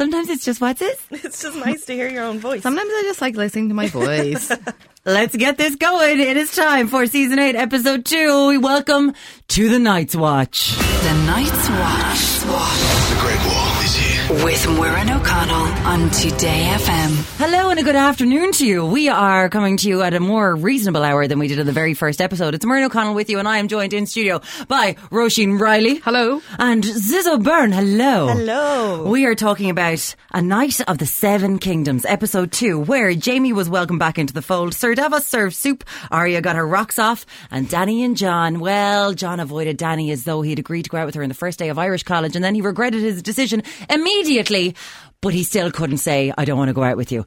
Sometimes it's just what's it? It's just nice to hear your own voice. Sometimes I just like listening to my voice. Let's get this going. It is time for season eight, episode two. We welcome to the Night's Watch. The Night's Watch. The Great Wall is here. With Muireann O'Connell on Today FM. Hello and a good afternoon to you. We are coming to you at a more reasonable hour than we did in the very first episode. It's Muireann O'Connell with you, and I am joined in studio by Roisin Riley. Hello. And Zizzo Byrne. Hello. Hello. We are talking about A Knight of the Seven Kingdoms, episode two, where Jaime was welcomed back into the fold. Sir Davos served soup. Arya got her rocks off. And Danny and Jon, well, Jon avoided Danny as though he'd agreed to go out with her in the first day of Irish college, and then he regretted his decision immediately, but he still couldn't say, I don't want to go out with you.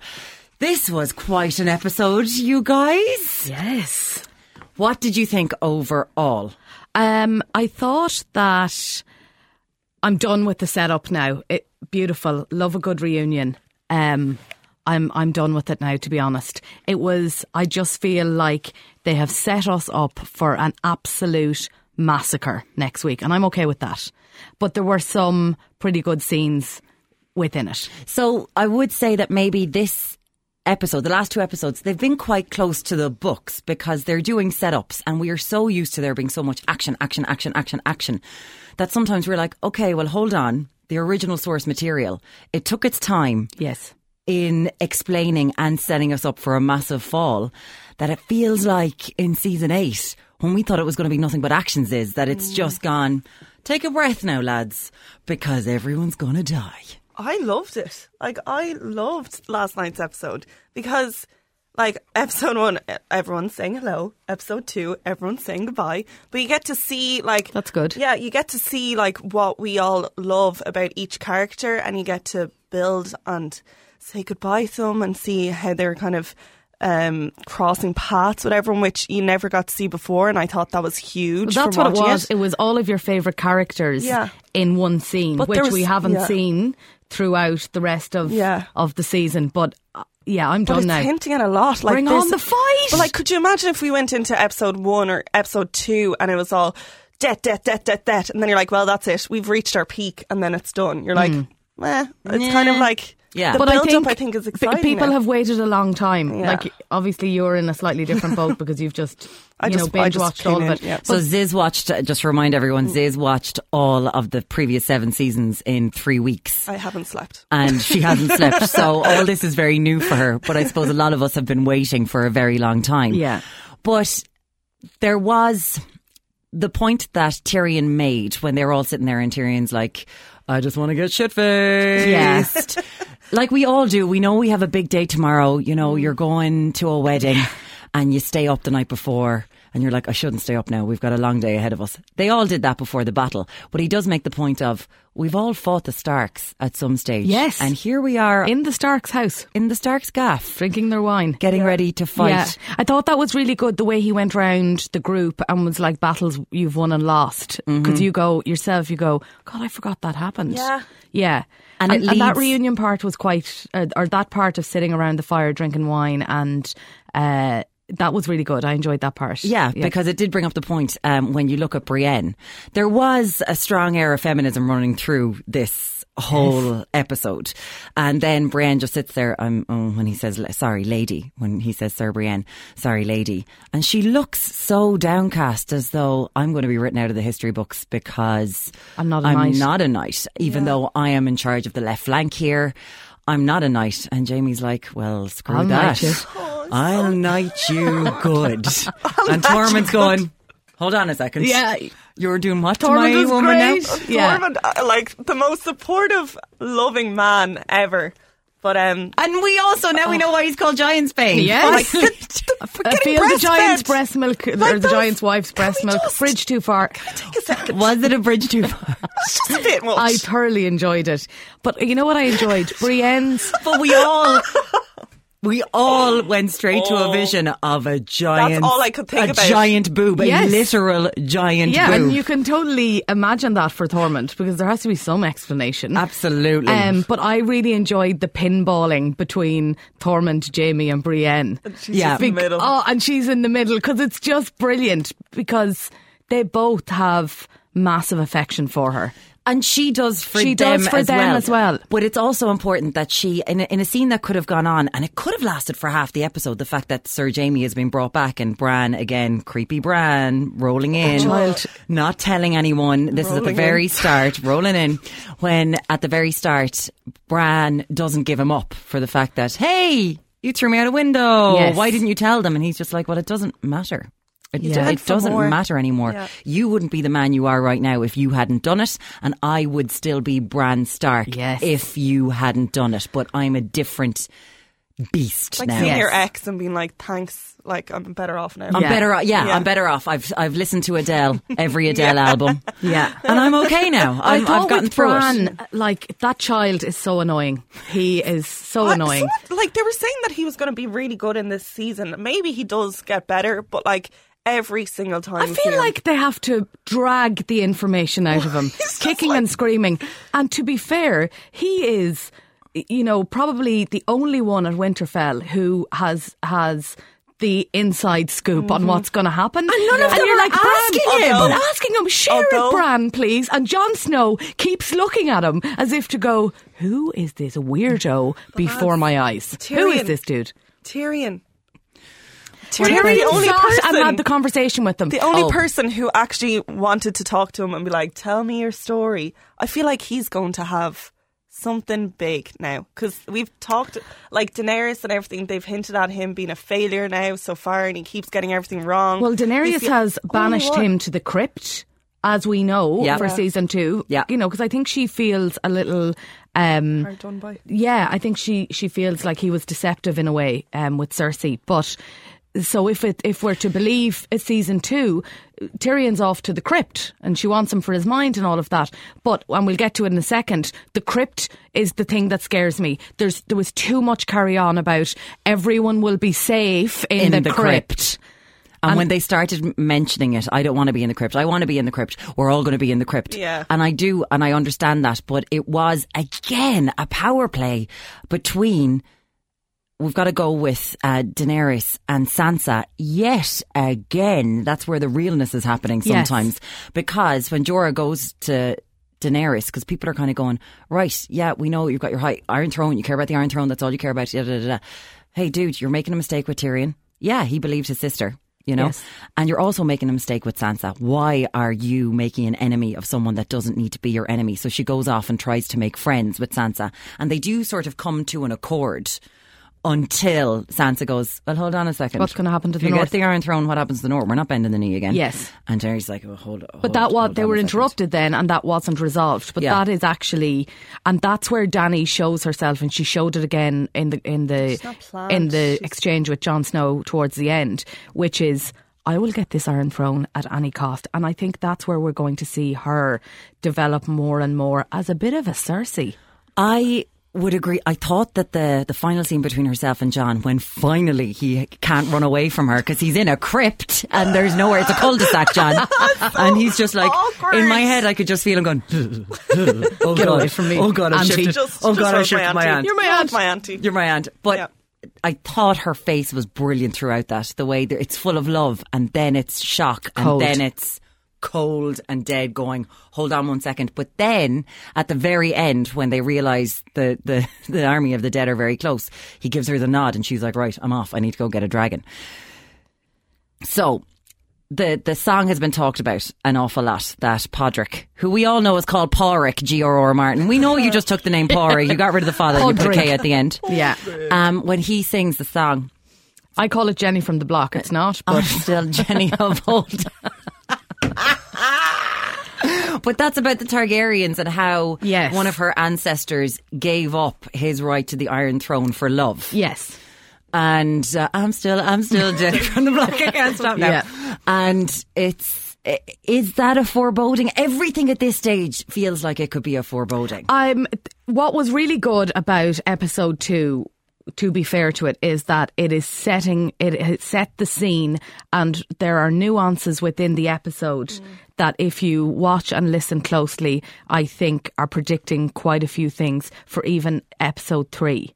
This was quite an episode, you guys. yes. What did you think overall? Um, I thought that I'm done with the setup now. It, beautiful. Love a good reunion. Um, I'm I'm done with it now. To be honest, it was. I just feel like they have set us up for an absolute massacre next week, and I'm okay with that. But there were some pretty good scenes within it. So I would say that maybe this episode, the last two episodes, they've been quite close to the books because they're doing setups and we are so used to there being so much action, action, action, action, action that sometimes we're like, okay, well, hold on. The original source material, it took its time Yes. in explaining and setting us up for a massive fall that it feels like in season eight, when we thought it was going to be nothing but actions, is that it's mm. just gone, take a breath now, lads, because everyone's going to die. I loved it. Like I loved last night's episode because, like episode one, everyone's saying hello. Episode two, everyone's saying goodbye. But you get to see like That's good. Yeah, you get to see like what we all love about each character, and you get to build and say goodbye to them and see how they're kind of. Um, crossing paths with everyone, which you never got to see before, and I thought that was huge. That's what it was. It. was all of your favourite characters Yeah. in one scene, But which was- we haven't yeah. seen throughout the rest of Yeah. of the season. But uh, yeah, I'm But done it's now. hinting at a lot. Like Bring on the fight! But like, could you imagine if we went into episode one or episode two and it was all death, death, death, death, death, and then you're like, well, that's it. We've reached our peak, and then it's done. You're like, eh. It's kind of like Yeah. The But but build I think, up, I think, is exciting. People now. have waited a long time. Yeah. Like obviously, you're in a slightly different boat because you've just I you know just- I binge watched came all of it. yeah. So Ziz watched, uh, just to remind everyone, Ziz watched all of the previous seven seasons in three weeks. I haven't slept. And she hasn't slept. So all this is very new for her. But I suppose a lot of us have been waiting for a very long time. Yeah. But there was the point that Tyrion made when they were all sitting there and Tyrion's like, I just want to get shit faced. Yes. like we all do. We know we have a big day tomorrow. You know, you're going to a wedding and you stay up the night before and you're like, I shouldn't stay up now. We've got a long day ahead of us. They all did that before the battle. But he does make the point of, we've all fought the Starks at some stage. Yes. And here we are in, the Stark's house, In the Starks gaff, drinking their wine. getting ready to fight. Yeah, I thought that was really good the way he went round the group and was like battles you've won and lost because Mm-hmm. you go yourself you go God I forgot that happened Yeah. yeah And and, and that reunion part was quite uh, or that part of sitting around the fire drinking wine and uh, that was really good I enjoyed that part Yeah, because it did bring up the point um, when you look at Brienne. There was a strong air of feminism running through this whole episode. And then Brienne just sits there um, oh, when he says, sorry, lady, when he says, Sir Brienne, sorry, lady. And she looks so downcast as though I'm going to be written out of the history books because I'm not a I'm knight." not a knight, even though I am in charge of the left flank here. I'm not a knight. And Jaime's like, well, screw I'll that. knight you. I'll knight you good. and Tormund's going, hold on a second. Yeah. You're doing what to Tormund my was woman great. now? Yeah. Tormund, uh, like the most supportive, loving man ever. But um, And we also, now we know why he's called Giant's Bane. Yes. like, I feel the giant's breast milk or Like the those- giant's wife's breast milk just- bridge too far take a second. Was it a bridge too far? Just a bit much. I thoroughly enjoyed it but you know what I enjoyed Brienne's but we all, we all went straight to a vision of a giant, That's all I could think a about. giant boob, a literal giant Yeah, boob. and you can totally imagine that for Tormund because there has to be some explanation. Absolutely. Um, but I really enjoyed the pinballing between Tormund, Jaime, and Brienne. She's Yeah. just in the middle. Oh, and she's in the middle because it's just brilliant because they both have massive affection for her. And she does for She them, does for as, them well. as well. But it's also important that she, in a, in a scene that could have gone on, and it could have lasted for half the episode, the fact that Sir Jaime has been brought back and Bran, again, creepy Bran, rolling in, not telling anyone. This is at the very in. start, rolling in, when at the very start, Bran doesn't give him up for the fact that, hey, you threw me out a window. Yes. Why didn't you tell them? And he's just like, well, it doesn't matter. It, Yeah. it doesn't more. matter anymore. Yeah. You wouldn't be the man you are right now if you hadn't done it, and I would still be Bran Stark Yes. if you hadn't done it. But I'm a different beast Like now. seeing Yes. your ex and being like, thanks, like I'm better off now. I'm Yeah. better. Off, yeah, Yeah. I'm better off. I've I've listened to Adele, every Adele album. Yeah. and I'm okay now. I I'm, thought I've gotten with through Bran, it. like that child is so annoying. He is so I- annoying. someone- like they were saying that he was going to be really good in this season. Maybe he does get better, but like every single time. I feel like they have to drag the information out of him, kicking like- and screaming. And to be fair, he is, you know, probably the only one at Winterfell who has has the inside scoop on mm-hmm. what's going to happen. And none of them you're are like, Bran, asking him. But asking him, share Although- it, Bran, please. And Jon Snow keeps looking at him as if to go, "Who is this weirdo before my eyes? Who is this dude?" Tyrion. Tyrion Tyrion, the only sat person, and had the conversation with them. the only Oh. person who actually wanted to talk to him and be like, "Tell me your story." I feel like he's going to have something big now because we've talked like Daenerys and everything. They've hinted at him being a failure now so far, and he keeps getting everything wrong. Well, He's Daenerys the has banished one. him to the crypt, as we know, Yeah. for Yeah. season two. Yeah. You know, because I think she feels a little. Um, Hard done by. yeah, I think she, she feels like he was deceptive in a way um, with Cersei. But so if it if we're to believe it's season two, Tyrion's off to the crypt and she wants him for his mind and all of that. But and we'll get to it in a second. The crypt is the thing that scares me. There's there was too much carry on about everyone will be safe in, In the, the crypt. crypt. And, when they started mentioning it, I don't want to be in the crypt. I want to be in the crypt. We're all going to be in the crypt. Yeah. And I do, and I understand that. But it was, again, a power play between, we've got to go with uh, Daenerys and Sansa yet again. That's where the realness is happening Yes. sometimes. Because when Jorah goes to Daenerys, because people are kind of going, right, yeah, we know you've got your high Iron Throne, you care about the Iron Throne, that's all you care about. Da, da, da. Hey, dude, you're making a mistake with Tyrion. Yeah, he believed his sister. You know, Yes. and you're also making a mistake with Sansa. Why are you making an enemy of someone that doesn't need to be your enemy? So she goes off and tries to make friends with Sansa, and they do sort of come to an accord until Sansa goes, "Well, hold on a second. What's gonna happen to if the you North?" get the Iron Throne? What happens to the North? We're not bending the knee again." Yes. and Daenerys like, oh, "Hold, hold But that was they were interrupted then, and that wasn't resolved. But Yeah. that is actually, and that's where Danny shows herself, and she showed it again in the in the in the She's- exchange with Jon Snow towards the end, which is. I will get this Iron Throne at any cost. And I think that's where we're going to see her develop more and more as a bit of a Cersei. I would agree. I thought that the the final scene between herself and Jon, when finally he can't run away from her because he's in a crypt and there's nowhere. It's a cul-de-sac, Jon, and he's just like awkward. in my head. I could just feel him going. oh Get God. away from me, Oh God! I've auntie. shifted. Just, oh God! I hold shifted my auntie. hand. You're my aunt. my auntie. You're my aunt. But Yeah. I thought her face was brilliant throughout that. The way that it's full of love and then it's shock Cold. and then it's cold and dead going, hold on one second. But then at the very end, when they realise the, the, the army of the dead are very close, he gives her the nod and she's like, right, I'm off. I need to go get a dragon. So the the song has been talked about an awful lot. That Podrick, who we all know is called Porrick, G. R. R. Martin. We know you just took the name Porrick. You got rid of the father. You put a Podrick. K at the end. Yeah. Um, when he sings the song, I call it Jenny from the block. It's not, I'm but still Jenny of old. but that's about the Targaryens and how Yes. one of her ancestors gave up his right to the Iron Throne for love. yes. and uh, I'm still I'm still Jenny from the block. I can't stop now. Yeah. And it's is that a foreboding? Everything at this stage feels like it could be a foreboding. I'm. What was really good about episode two, to be fair to it, is that it is setting it has set the scene, and there are nuances within the episode that, if you watch and listen closely, I think are predicting quite a few things for even episode three.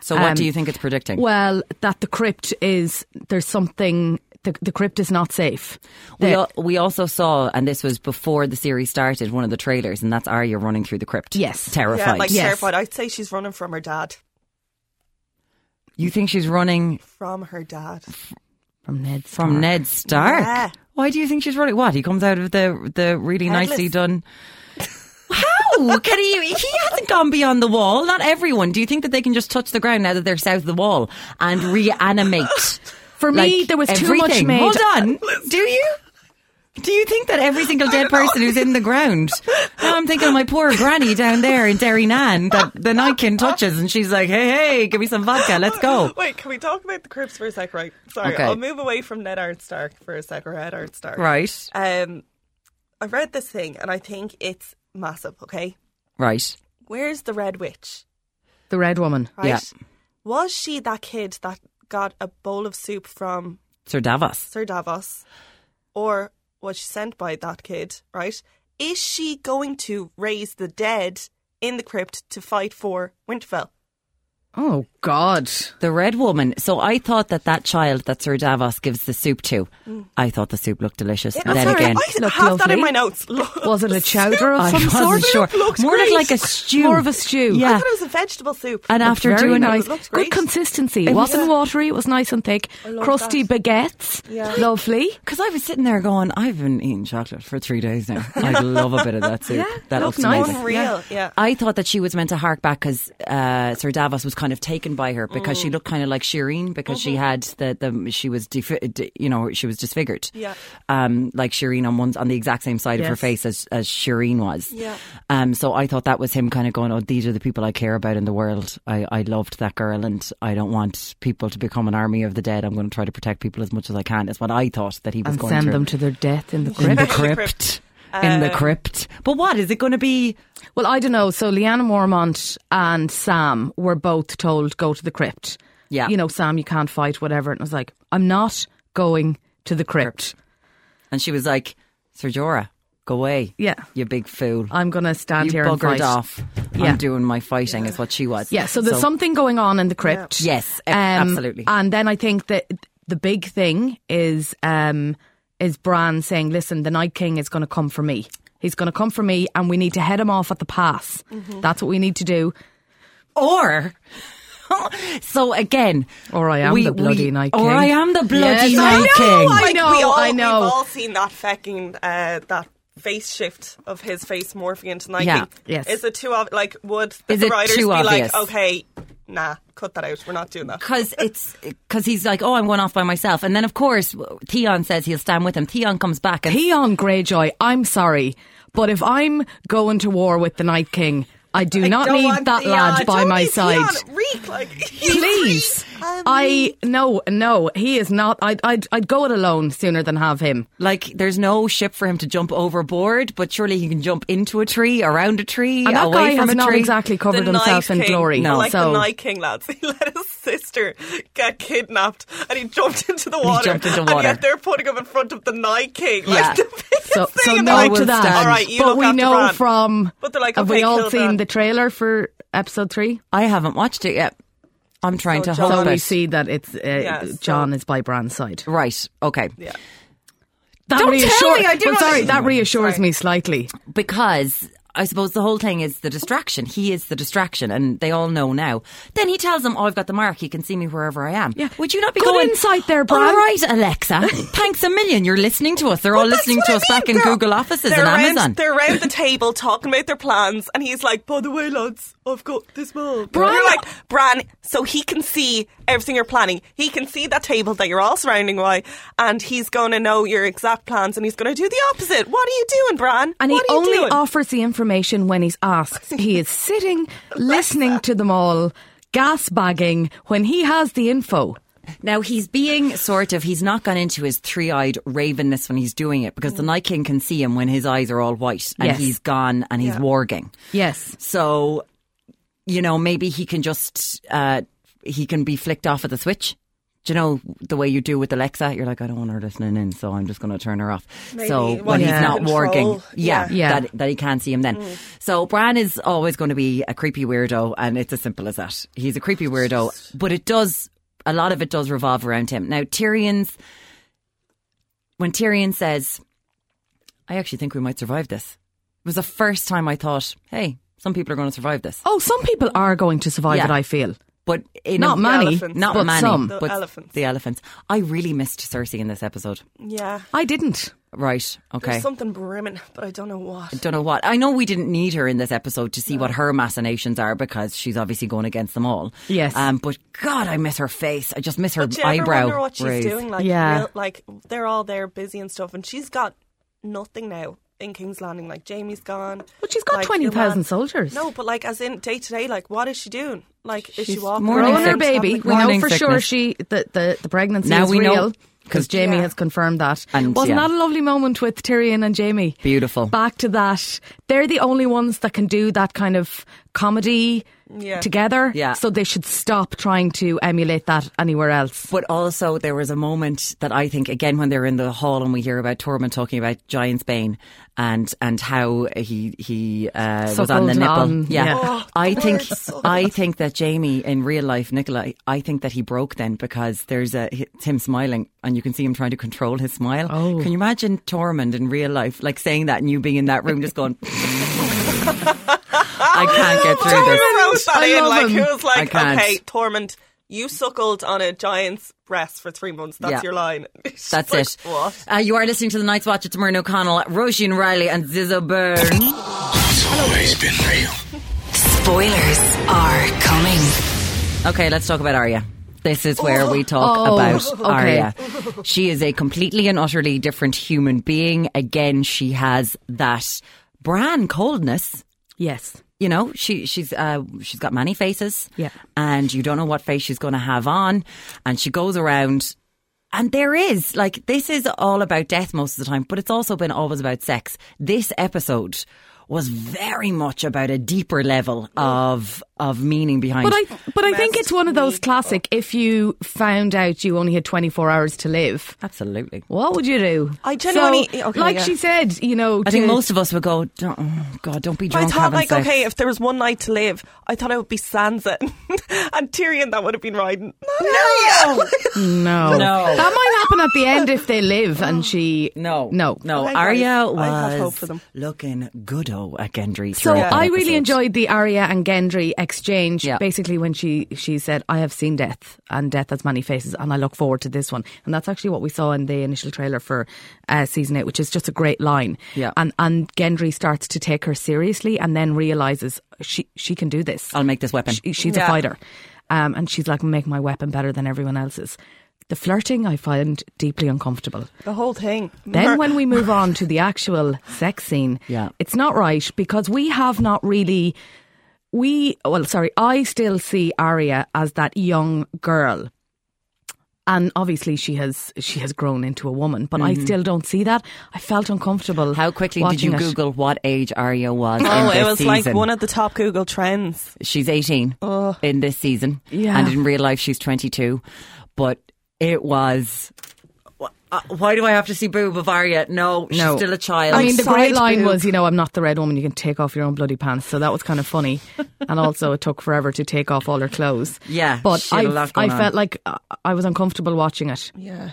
So what um, do you think it's predicting? Well, that the crypt is there's something the, the crypt is not safe. We, al- we also saw, and this was before the series started, one of the trailers, and that's Arya running through the crypt. Yes. Terrified. Yeah, like Yes. terrified. I'd say she's running from her dad. You think she's running From her dad. from Ned from Stark. Ned Stark? Yeah. Why do you think she's running? What? He comes out of the the really Headless. nicely done. How can he? He hasn't gone beyond the wall. Not everyone. Do you think that they can just touch the ground now that they're south of the wall and reanimate? For me, like, there was too much everything? made. Hold on. Do you? Do you think that every single dead person who's in the ground? Now I'm thinking of my poor granny down there in Derry Derrynan that the Night King touches and she's like, hey, hey, give me some vodka, let's go. Wait, can we talk about the crypts for a sec? Right. Sorry, Okay. I'll move away from Ned Art Stark for a sec, or Ed Art Stark. Right, Um, I read this thing and I think it's massive. Okay, right. where's the Red Witch? The Red Woman. Right. Yeah. Was she that kid that got a bowl of soup from Sir Davos. Sir Davos, or was she sent by that kid? Right. Is she going to raise the dead in the crypt to fight for Winterfell? Oh God. The red woman. So I thought that that child that Sir Davos gives the soup to, I thought the soup looked delicious. Yeah, And then sorry, again, I Looked have that in my notes. Was it a chowder of I wasn't sort? sure. Looked More great. like a stew. More of a stew. Yeah. I thought it was a vegetable soup. And after Very doing nice. it looked Good consistency. It wasn't watery. It was nice and thick. Crusty that. baguettes. Yeah. Lovely. Because I was sitting there going, I've been eating chocolate for three days now. I love a bit of that soup. Yeah, that looks looks nice. amazing. Unreal. Yeah. I thought that she was meant to hark back because uh, Sir Davos was kind of taken by her because she looked kind of like Shireen because she had the, the she was defi- d- you know she was disfigured Yeah. um like Shireen on one on the exact same side of her face as as Shireen was Yeah. um so I thought that was him kind of going oh these are the people I care about in the world I I loved that girl and I don't want people to become an army of the dead I'm going to try to protect people as much as I can is what I thought that he was going to. And going send through them to their death in the crypt. In the crypt. In the Um, crypt. But what is it going to be? Well, I don't know. So Lyanna Mormont and Sam were both told go to the crypt. Yeah. You know, Sam, you can't fight, whatever. And I was like, I'm not going to the crypt. And she was like, Sir Jorah, go away. Yeah. You big fool. I'm going to stand you here and buggered fight. off. Yeah. I'm doing my fighting, is what she was. Yeah, so there's something going on in the crypt. Yes, e- Um, absolutely. And then I think that the big thing is um, is Bran saying, "Listen, the Night King is going to come for me. He's going to come for me, and we need to head him off at the pass. Mm-hmm. That's what we need to do." Or. so again, Or I am the bloody Night King, Or I am the bloody Yes, Night I know, King. I Like, know, we all, I know. We've all seen that fucking uh, that face shift of his face morphing into Nike. Yeah, yes. Is it too ob- like would the Is it writers be obvious? like, okay, nah, cut that out. We're not doing that. Because it's because he's like, oh, I'm going off by myself, and then of course Theon says he'll stand with him. Theon comes back and Theon Greyjoy, I'm sorry, but if I'm going to war with the Night King, I do not Don't need that Theon. lad by Don't my need side. Theon. Reek, like, he's Please. Reek. Um, I no no he is not I'd, I'd I'd go it alone sooner than have him like there's no ship for him to jump overboard, but surely he can jump into a tree, around a tree, and that away guy from has a not tree. exactly covered the himself Night in King, glory No. like so the Night King lads. He let his sister get kidnapped, and he jumped into the water. jumped into water. And yet they're putting him in front of the Night King. Yeah. Like the biggest so, thing so in no the to that stand. All right, you but look we after know Bran. from But they're like, have okay, we all seen Bran. the trailer for episode 3 I haven't watched it yet. I'm trying So to Jon- hope so we it. see that it's uh, Yeah, so- Jon is by Bran's side Right. Okay. Yeah. that Don't tell reassures me, I do well, not- sorry that reassures Sorry. me slightly because I suppose the whole thing is the distraction. He is the distraction, and they all know now. Then he tells them, "Oh, I've got the mark. You can see me wherever I am." Yeah. Would you not be Good going? inside there, Bran. All right, Alexa. Thanks a million. You're listening to us. They're all Well, that's listening to I us mean. back in They're- Google offices they're and around, Amazon. They're around the table talking about their plans, and he's like, "By the way, lads, I've got this mug." Bran- You're like Bran, so he can see everything you're planning. He can see that table that you're all surrounding by, and he's going to know your exact plans, and he's going to do the opposite. What are you doing, Bran? And what he are you only doing? offers the information when he's asked. He is sitting, listening to them all, gas bagging when he has the info. Now he's being sort of. He's not gone into his three-eyed ravenness when he's doing it because the mm. Night King can see him when his eyes are all white and Yes. he's gone and he's Yeah. warging. Yes. So, you know, maybe he can just uh, he can be flicked off at the switch. Do you know the way you do with Alexa? You're like, I don't want her listening in, so I'm just going to turn her off. Maybe so what when he he's not control, warging, yeah, yeah. Yeah. That, that he can't see him then. So Bran is always going to be a creepy weirdo, and it's as simple as that. He's a creepy weirdo, but it does a lot of it does revolve around him. Now Tyrion's when Tyrion says, I actually think we might survive this. It was the first time I thought, hey, some people are going to survive this. Oh, some people are going to survive Yeah. it, I feel. But in Not a, many, elephants. not but many, some. The but elephants. The elephants. I really missed Cersei in this episode. Yeah. I didn't. Right. Okay. There's something brimming, but I don't know what. I don't know what. I know we didn't need her in this episode to see what her machinations are because she's obviously going against them all. Yes. Um, but God, I miss her face. I just miss her Do you ever eyebrow wonder what she's raise. doing? Like, Yeah. real, like they're all there busy and stuff, and she's got nothing now in King's Landing. Like Jaime's gone. But she's got Like, your 20,000 soldiers. No, but like as in day to day, like what is she doing? Like is she She's walking? mourning Growing around her baby. like, We know morning for sure she the, the, the pregnancy Now is we know, because Jaime Yeah. has confirmed that. And, Wasn't yeah. that a lovely moment with Tyrion and Jaime? Beautiful. Back to that. They're the only ones that can do that kind of comedy Yeah. together. Yeah. So they should stop trying to emulate that anywhere else. But also, there was a moment that I think, again, when they're in the hall and we hear about Tormund talking about Giant's Bane and and how he he uh, was on the nipple. on- yeah, yeah. Oh, I think. I think that Jaime in real life, Nicola, I think that he broke then because there's a it's him smiling and you can see him trying to control his smile. Oh. Can you imagine Tormund in real life, like saying that and you being in that room, just going, I can't get through this. Who wrote that I in? love Like him. who was I like, can't. okay, Tormund, you suckled on a giant's breast for three months. That's Yeah. your line. It's That's just it. What? Uh, you are listening to the Night's Watch. It's Muireann O'Connell, Roisin Riley, and Zizzo Byrne. It's always been real. Spoilers are coming. Okay, let's talk about Arya. This is where we talk Oh, about okay. Arya. She is a completely and utterly different human being. Again, she has that Bran coldness. Yes. You know, she she's uh, she's got many faces. Yeah. and you don't know what face she's going to have on, and she goes around. And there is like this is all about death most of the time, but it's also been always about sex. This episode was very much about a deeper level of of meaning behind. But I, but I think it's one of those me classic. If you found out you only had 24 hours to live, absolutely. what would you do? I genuinely- So, okay, like yeah. she said, you know, I think most of us would go, don't, oh God, don't be drunk. I thought, like, sex. okay, if there was one night to live, I thought it would be Sansa and Tyrion that would have been riding. No, no, No. that might happen at the end if they live and she. No, no, no. Okay, Arya guys, I hope for was them. looking good-o at Gendry. So throughout that I really enjoyed the Arya and Gendry exchange. Yeah. Basically, when she she said, "I have seen death, and death has many faces, and I look forward to this one." And that's actually what we saw in the initial trailer for uh, season eight, which is just a great line. Yeah. And and Gendry starts to take her seriously, and then realizes she she can do this. I'll make this weapon. She, she's a fighter, um, and she's like, "Make my weapon better than everyone else's." The flirting I find deeply uncomfortable. the whole thing. Then when we move on to the actual sex scene, Yeah. it's not right because we have not really we well sorry, I still see Arya as that young girl. And obviously she has she has grown into a woman, but I still don't see that. I felt uncomfortable. Mm-hmm. How quickly did you it. Google what age Arya was? Oh, in it this was like one of the top Google trends. She's 18 in this season. Yeah. And in real life, she's 22. But it was. Uh, why do I have to see boob of Arya? No, she's No. still a child. I mean, the great line boob. was, you know, I'm not the red woman. You can take off your own bloody pants. So that was kind of funny, and also it took forever to take off all her clothes. Yeah, but she had a I, lot I going on. felt like uh, I was uncomfortable watching it. Yeah.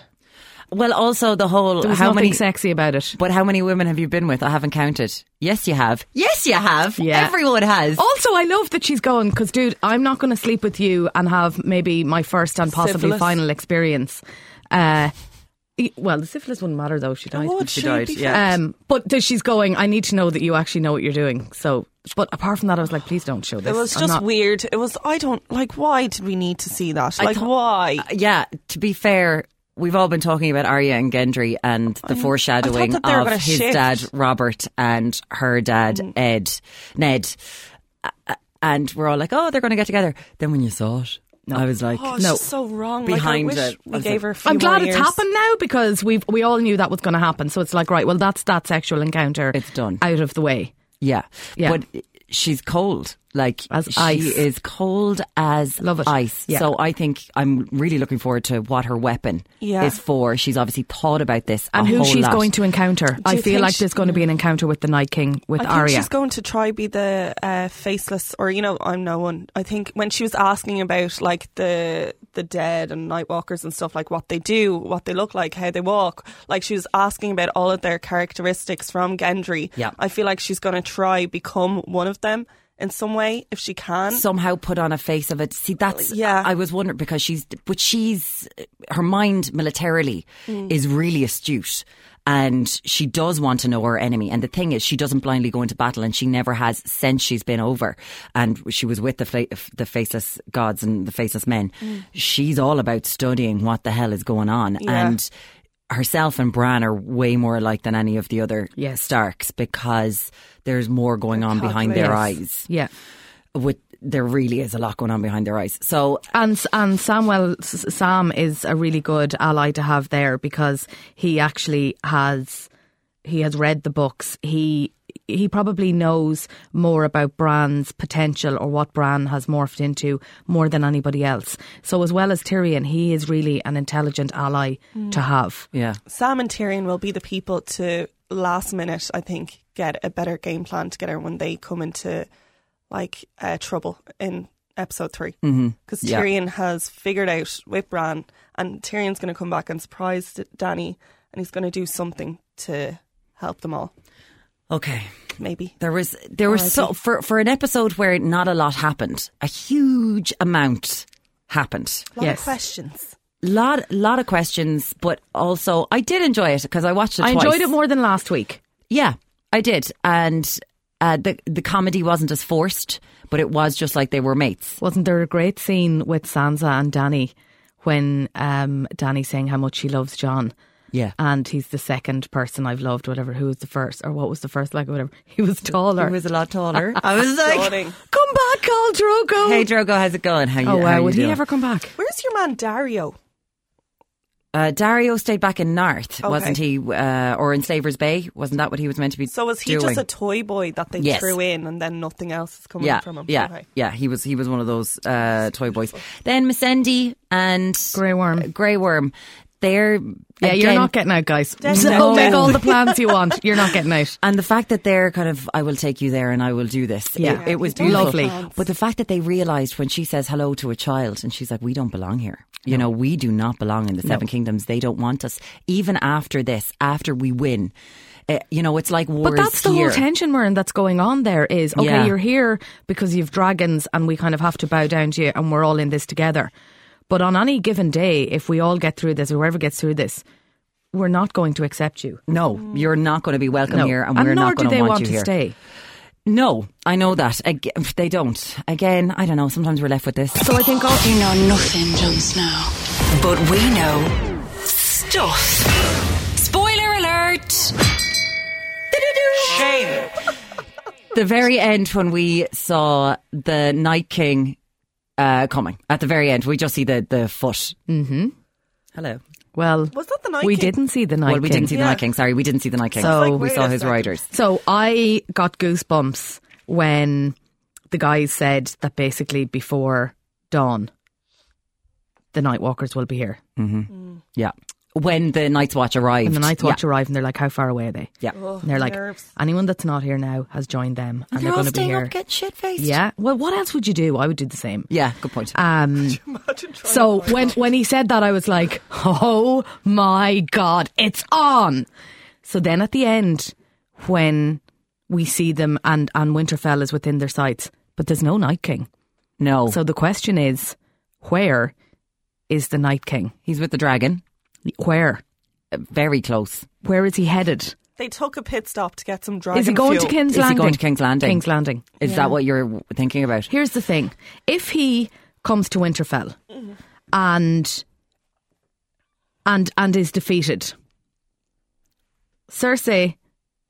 well, also the whole. There was how nothing many. sexy about it. But how many women have you been with? I haven't counted. Yes, you have. Yes, you have. Yeah. Everyone has. Also, I love that she's going because, dude, I'm not going to sleep with you and have maybe my first and possibly Syphilis. final experience. Uh, well, the syphilis wouldn't matter though. She died. Would she she died, yeah. Um, but she's going. I need to know that you actually know what you're doing. So, but apart from that, I was like, please don't show this. It was I'm just not- weird. It was. I don't like. Why did we need to see that? Like, thought- why? yeah, to be fair, we've all been talking about Arya and Gendry and the foreshadowing that they were of his shift. dad Robert and her dad Mm. Ed, Ned, Uh, uh, and we're all like, oh, they're going to get together. Then when you saw it, I was like, Oh, it's No. just so wrong. Behind like, I wish it, I we gave her. A few I'm glad more it's happened now because we we all knew that was going to happen. So it's like, right, well, that's that sexual encounter. It's done. out of the way. yeah, Yeah. but she's cold. Like As she ice. is cold as Love it. ice. Yeah. So I think I'm really looking forward to what her weapon Yeah. is for. She's obviously thought about this a and who whole she's lot. going to encounter. I feel like she- there's going to be an encounter with the Night King with I think Arya. she's going to try be the uh, faceless, or you know, I'm no one. I think when she was asking about like the the dead and nightwalkers and stuff, like what they do, what they look like, how they walk, like she was asking about all of their characteristics from Gendry. Yeah. I feel like she's going to try become one of them in some way if she can. somehow put on a face of it. See, that's Yeah. I was wondering because she's, but she's her mind militarily Mm. is really astute. And she does want to know her enemy. And the thing is, she doesn't blindly go into battle, and she never has since she's been over. And she was with the the faceless gods and the faceless men. She's all about studying what the hell is going on. Mm. Yeah. And herself and Bran are way more alike than any of the other Yes. Starks because there's more going on behind their calculated. eyes yeah. with there really is a lot going on behind their eyes. So And and Samuel S- Sam is a really good ally to have there because he actually has he has read the books. He he probably knows more about Bran's potential or what Bran has morphed into more than anybody else. So as well as Tyrion, he is really an intelligent ally to have. yeah, Sam and Tyrion will be the people to last minute, I think, get a better game plan together when they come into like uh, trouble in episode three. Because Yeah. Tyrion has figured out with Bran, and Tyrion's going to come back and surprise Danny, and he's going to do something to help them all. Okay. Maybe. There was there was so for for an episode where not a lot happened, a huge amount happened. A lot Yes. of questions. Lot lot of questions, but also I did enjoy it because I watched it. I twice. enjoyed it more than last week. Yeah, I did, and uh, the the comedy wasn't as forced, but it was just like they were mates. Wasn't there a great scene with Sansa and Danny when um, Danny saying how much she loves Jon? Yeah. And he's the second person I've loved, whatever. Who was the first, or what was the first, like, or whatever. He was taller. He was a lot taller. I was like, Stunning. Come back, Khal Drogo. "Hey, Drogo, how's it going? How you? oh, wow. you Would he ever come back? Where's your man Daario? Uh, Daario stayed back in North, Okay. wasn't he? Uh, or in Slavers Bay? Wasn't that what he was meant to be? So was he doing? just a toy boy that they Yes. threw in, and then nothing else is coming yeah, from him? yeah, Okay. yeah. He was he was one of those uh, toy boys. Then Missandei and Grey Worm. Grey Worm. They're Yeah, you're not getting out, guys. Definitely. So make all the plans you want. You're not getting out. And the fact that they're kind of, I will take you there and I will do this. Yeah. It, it was beautiful. lovely. But the fact that they realised when she says hello to a child and she's like, we don't belong here. You know, we do not belong in the Seven Kingdoms. They don't want us. Even after this, after we win, uh, you know, it's like wars But that's the here. whole tension, Myrne, that's going on there is, okay, Yeah. you're here because you've dragons and we kind of have to bow down to you and we're all in this together. But on any given day, if we all get through this, or whoever gets through this, we're not going to accept you. No, you're not going to be welcome No. here and we're not do going they to want, want you to here. stay. No, I know that. Ag- They don't. Again, I don't know. Sometimes we're left with this. So I think all, You know nothing, Jon Snow. But we know stuff. Spoiler alert! Shame. the very end when we saw the Night King uh, coming. At the very end, we just see the the foot. Mm-hmm. Hello. well, Was that the Night we King? didn't see the night well, we King. didn't see the Yeah. Night King. Sorry, we didn't see the Night King. So- Like, we saw his second. riders. So I got goosebumps when the guys said that basically before dawn, the night walkers will be here. Yeah. When the Night's Watch arrived. And the Night's yeah. Watch arrive and they're like, how far away are they? Yeah. Oh, And they're like, nerves. anyone that's not here now has joined them and, They're they're all going to be staying here. up, getting shit faced. yeah. Well, what else would you do? I would do the same. Yeah. Good point. Um, Imagine trying so to when out. when he said that, I was like, oh my god, it's on. So then at the end, when we see them and and Winterfell is within their sights, but there's no Night King. no. So the question is, where is the Night King? he's with the dragon. Where? Very close. Where is he headed? they took a pit stop to get some dragon is he going fuel. to King's Landing? Is he Landing? going to King's Landing? King's Landing. Is that what you're thinking about? Here's the thing: if he comes to Winterfell and and and is defeated, Cersei,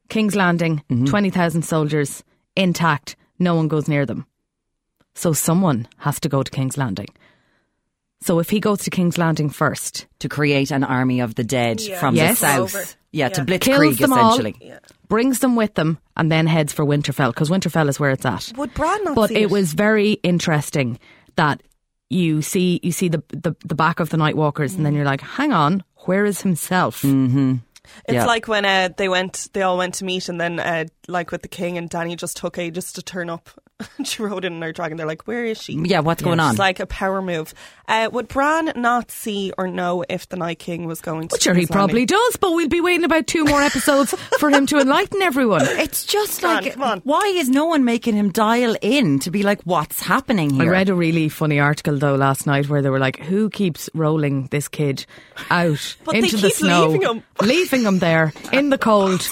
King's Landing, mm-hmm. twenty thousand soldiers intact, no one goes near them. So someone has to go to King's Landing. So if he goes to King's Landing first, to create an army of the dead Yeah. from Yes. the south. Over. Yeah, to Yeah. blitzkrieg kills them essentially. all, brings them with them, and then heads for Winterfell because Winterfell is where it's at. Would Bran not But see it it? was very interesting that you see you see the the, the back of the Night Walkers, and then you're like, hang on, where is himself? It's Yeah. like when uh, they went, they all went to meet, and then uh, like with the king and Danny just took ages to turn up. And she rode in her dragon. They're like, "Where is she?" Yeah, what's going on? It's like a power move. Uh, would Bran not see or know if the Night King was going to? Sure, he King's probably does, but we'll be waiting about two more episodes for him to enlighten everyone. It's just Come on, like, come on. why is no one making him dial in to be like, what's happening here? I read a really funny article though last night where they were like, "Who keeps rolling this kid out But they into the snow, leaving him." leaving him there in the cold,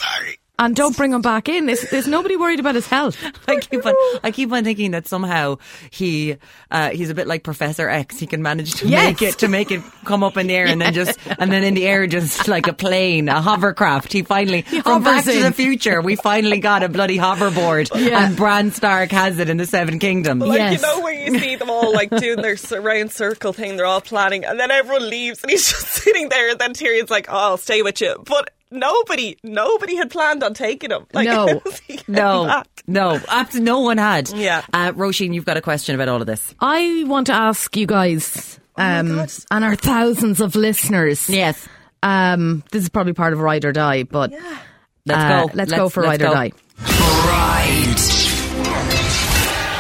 and don't bring him back in? There's, is nobody worried about his health? I keep on, I keep on thinking that somehow he, uh, he's a bit like Professor X. He can manage to Yes. make it, to make it come up in the air and then just, and then in the air, just like a plane, a hovercraft. He finally, from Back hovers to the. Future, we finally got a bloody hoverboard Yeah. and Bran Stark has it in the Seven Kingdoms. Like Yes. you know where you see them all like doing their s- round circle thing, they're all planning, and then everyone leaves, and he's just sitting there, and then Tyrion's like, "Oh, I'll stay with you," but nobody, nobody had planned on taking him. Like, No. how's No, back? no, absolutely no one had. Yeah. Uh, Roisin, you've got a question about all of this. I want to ask you guys um, God. and our thousands of listeners. Yes. Um, this is probably part of Ride or Die, but Let's uh, go. Let's, go for Ride or. Die. Ride.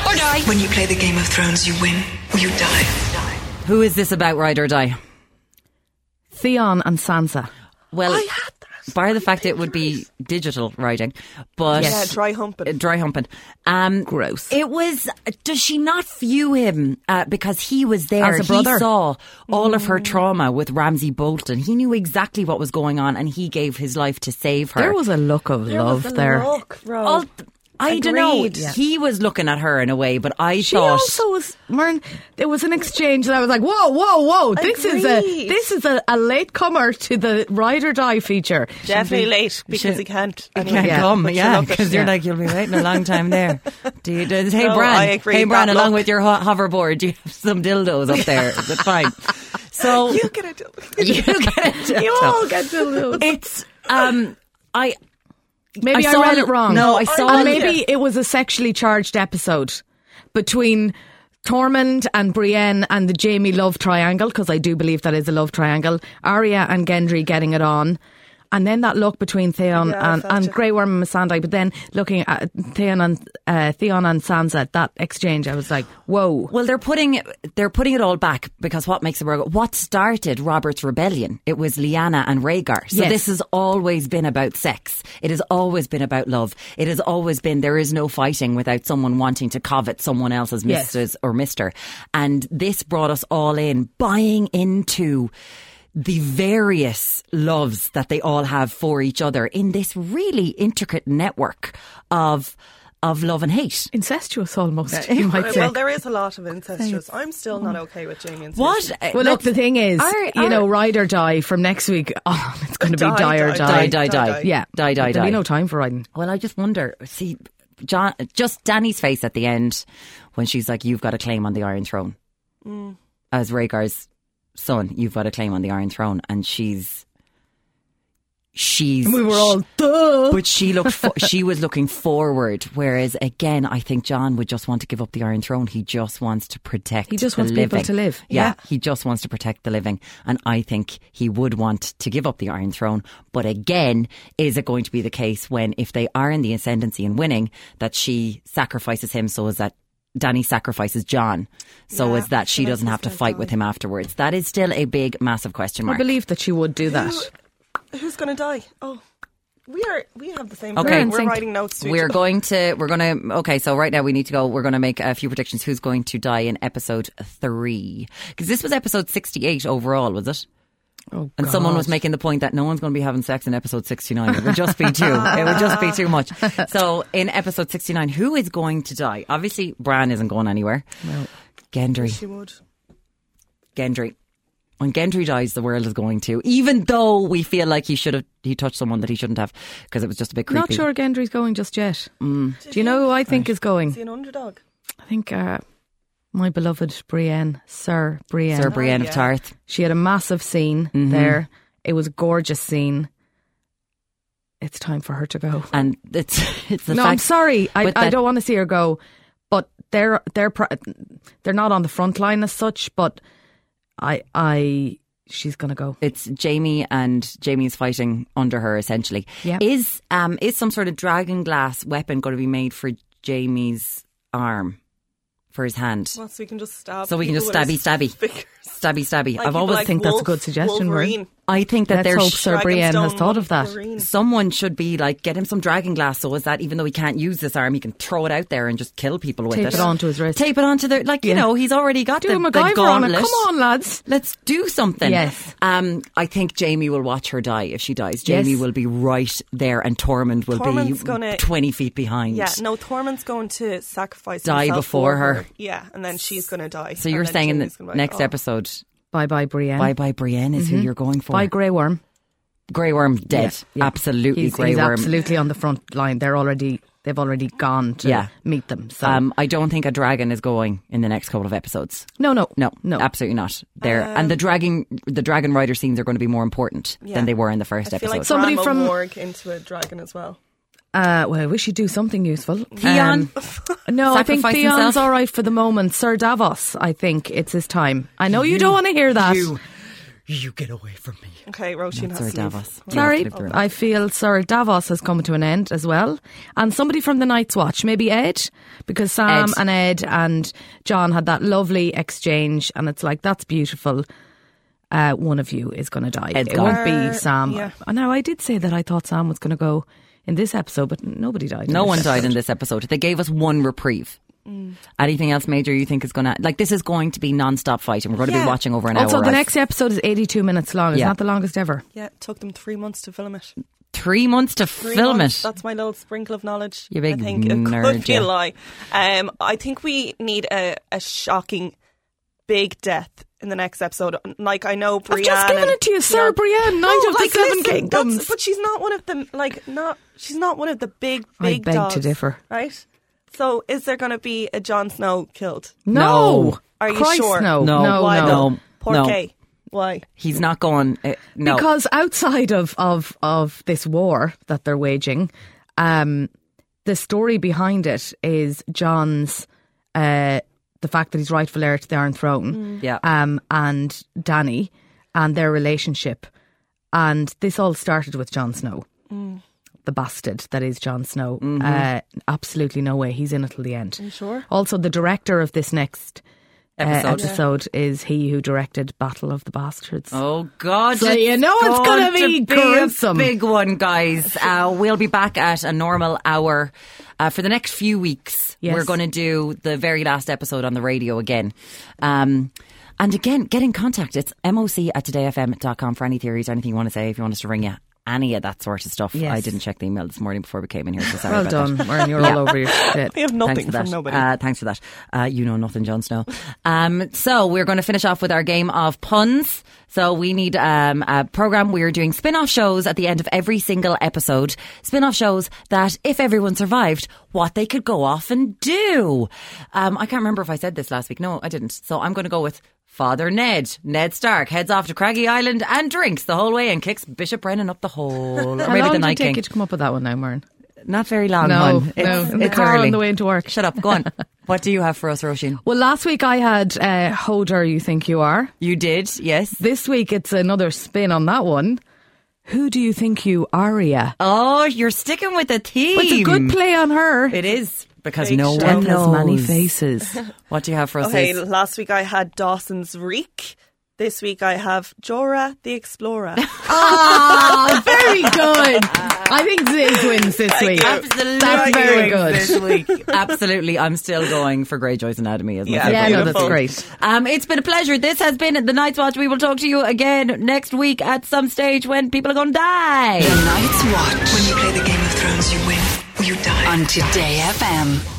Or die. When you play the Game of Thrones, you win or you die. Who is this about, Ride or Die? Theon and Sansa. Well, I had that. Bar the fact it would be digital writing, but Yeah, dry humping. Uh, dry humping. Um, Gross. It was. Does she not view him uh, because he was there? As a brother. He saw all of her trauma with Ramsay Bolton. He knew exactly what was going on, and he gave his life to save her. There was a look of There love was a there. look, bro. All- I don't know. Yeah. He was looking at her in a way, but I She thought also was. Mern, there was an exchange, and I was like, "Whoa, whoa, whoa! This is a this is a, a late comer to the Ride or Die feature." Definitely late because should- he can't. You Anyway, can't Yeah. come, But you yeah, because you're yeah. like you'll be waiting a long time there. Do you, does, hey, No, Bran, hey, Bran, along look. with your ho- hoverboard, you have some dildos up there? Is it fine? So You get it. you get it. You all get to It's um, I Maybe I I, read it- it wrong. no, I saw And it- maybe it was a sexually charged episode between Tormund and Brienne and the Jaime love triangle because I do believe that is a love triangle. Arya and Gendry getting it on. And then that look between Theon Yeah, and, and. Grey Worm and Missandei, but then looking at Theon and uh, Theon and Sansa, that exchange, I was like, whoa. Well, they're putting they're putting it all back because what makes it work? What started Robert's rebellion? It was Lyanna and Rhaegar. So Yes. this has always been about sex. It has always been about love. It has always been there is no fighting without someone wanting to covet someone else's Yes. Mrs. or Mister. And this brought us all in, buying into the various loves that they all have for each other in this really intricate network of of love and hate. Incestuous almost, you might say. Well, there is a lot of incestuous. I'm still not okay with Jaime and What? Cersei. Uh, well, look, the thing is, Are- you know, ride or die from next week. Oh, it's going to be Die, die, or die, die. die, die, Die, die, die. Yeah, die, die, There'll die. be no time for riding. Well, I just wonder. See, Jon, just Danny's face at the end when she's like, "You've got a claim on the Iron Throne," mm. as Rhaegar's son. You've got a claim on the Iron Throne, and she's she's We were all duh. but she looked fo- she was looking forward whereas again I think Jon would just want to give up the iron throne he just wants to protect He just wants people living. to live. yeah, Yeah. he just wants to protect the living and I think he would want to give up the iron throne but again is it going to be the case when if they are in the ascendancy and winning that she sacrifices him so is that Danny sacrifices Jon so Yeah, is that she so doesn't have to fight dead with him afterwards that is still a big massive question mark. I believe that she would do that. Who's going to die? Oh, we are. We have the same. Okay. thing. In We're writing notes. To We're other. going to, we're going to, okay, so right now we need to go, we're going to make a few predictions who's going to die in episode three. Because this was episode 68 overall, was it? Oh, And someone was making the point that no one's going to be having sex in episode 69. It would just be too, it would just be too much. So in episode 69, who is going to die? Obviously, Bran isn't going anywhere. No. Gendry. She would. Gendry. When Gendry dies, the world is going to. Even though we feel like he should have, he touched someone that he shouldn't have because it was just a bit creepy. Not sure Gendry's going just yet. Mm. Do you know who I think is going? Is he an underdog? I think uh, My beloved Brienne, Sir Brienne. Sir Brienne yeah. of Tarth. She had a massive scene there. It was a gorgeous scene. It's time for her to go. And it's it's the no, fact I'm sorry. I, with I don't want to see her go. But they're they're pro- they're not on the front line as such. But I I she's gonna go. it's Jaime and Jamie's fighting under her essentially. Yeah. Is um is some sort of dragon glass weapon going to be made for Jaime's arm for his hand? Well, so we can just stab. So we can just stabby stabby. fingers. Stabby stabby. Like I've always like think that's a good suggestion. Wolverine. I think that Let's there's hope Sir Brienne has thought of that. Wolverine. someone should be like get him some dragon glass so is that even though he can't use this arm he can throw it out there and just kill people with Tape it Tape it onto his wrist. tape it onto their like you know he's already got Do the, a the MacGyver on it. gauntlet Come on, lads. let's do something Yes. um I think Jamie will watch her die if she dies Jamie Yes. will be right there and Tormund will Tormund's be gonna- 20 feet behind Yeah, no, Tormund's going to sacrifice Die himself before for her. Yeah, and then she's going to die. so you're saying in the gonna be like, next oh. episode Bye bye Brienne. bye bye Brienne is who you're going for Bye Grey Worm. Grey Worm dead Yeah. absolutely He's, Grey he's Worm absolutely on the front line. They're already they've already gone to Yeah. meet them. So um, I don't think a dragon is going in the next couple of episodes no, no, No, no. absolutely not. There and the dragon, the dragon rider scenes are going to be more important Yeah. than they were in the first I feel episode. like Somebody Bran from- morgue into a dragon as well. Uh, well, I wish he'd do something useful. Theon? Um, no, I think Sacrifice Theon's himself? all right for the moment. Sir Davos, I think it's his time. I know you, don't want to hear that. you, you get away from me. Okay, Roisin has Sir to leave. Davos. Sorry, You have to live through it. I feel Sir Davos has come to an end as well. And somebody from the Night's Watch, maybe Ed, because Sam Ed. and Ed and Jon had that lovely exchange, and it's like, that's beautiful. Uh, one of you is going to die. Ed's it gone. won't be Sam. yeah. I know I did say that I thought Sam was going to go in this episode, but nobody died. No this one died in this episode. They gave us one reprieve. Anything else major you think is going to like this is going to be non-stop fighting. We're going to be watching over an Also, hour. the right? next episode is 82 minutes long. It's Yeah. not the longest ever. Yeah, it took them three months to film it. three months to Three film months, it. That's my little sprinkle of knowledge. You big I think it nerd, could be yeah. a lie. Um, I think we need a, a shocking big death in the next episode. Like I know Brienne. I've just given it to you, Sir Theon- Brienne, Knight No, of the like, Seven listen, Kingdoms. But she's not one of them. Like not. She's not one of the big I big beg to differ. Right. So is there going to be a Jon Snow killed? No. No. Are you Christ, sure? No, No. no, Why no. though? No. Poor No. Kay. Why? He's not going. Uh, no, Because outside of, of, of this war that they're waging, um, the story behind it is Jon's uh, the fact that he's rightful heir to the Iron Throne, Yeah. um, and Dany and their relationship, and this all started with Jon Snow, the bastard that is Jon Snow. Uh, absolutely no way he's in it till the end. sure? Also, the director of this next. Uh, Episode. episode is he who directed Battle of the Bastards. Oh God! So you know it's going gonna be to gruesome. a big one, guys. Uh, we'll be back at a normal hour uh, for the next few weeks. Yes. We're going to do the very last episode on the radio again. Um, and again, get in contact. It's moc at todayfm.com for any theories or anything you want to say. If you want us to ring you, any of that sort of stuff. Yes. I didn't check the email this morning before we came in here. So sorry Well about done, that. Warren. You're all over your shit. We have nothing for that. from nobody. Uh, thanks for that. Uh, you know nothing, Jon Snow. Um, so we're going to finish off with our game of puns. So we need um, a program. We're doing spin-off shows at the end of every single episode. Spin-off shows that, if everyone survived, what they could go off and do. Um, I can't remember if I said this last week. No, I didn't. So I'm going to go with Father Ned. Ned Stark heads off to Craggy Island and drinks the whole way and kicks Bishop Brennan up the hole. How long the did it take you to come up with that one now, Mern? Not very long. No, hon. no, It's- in the it's car early. on the way into work. Shut up. Go on. what do you have for us, Roisin? Well, last week I had uh, How Dare You Think You Are. You did, yes. This week it's another spin on that one. Who do you think you Arya? Oh, you're sticking with the theme. But it's a good play on her. It is because Big no show. one has knows many faces. What do you have for us? Okay, Liz? last week I had Dawson's Reek. This week I have Jorah the Explorer. Ah, very good. I think Ziz wins this week. Absolutely, That's very good. This week. Absolutely, I'm still going for Greyjoy's Anatomy as my Yeah. Yeah, no, that's great. Um, it's been a pleasure. This has been the Night's Watch. We will talk to you again next week at some stage when people are going to die. The Night's Watch When you play the Game of Thrones, you win or you die. on Today FM.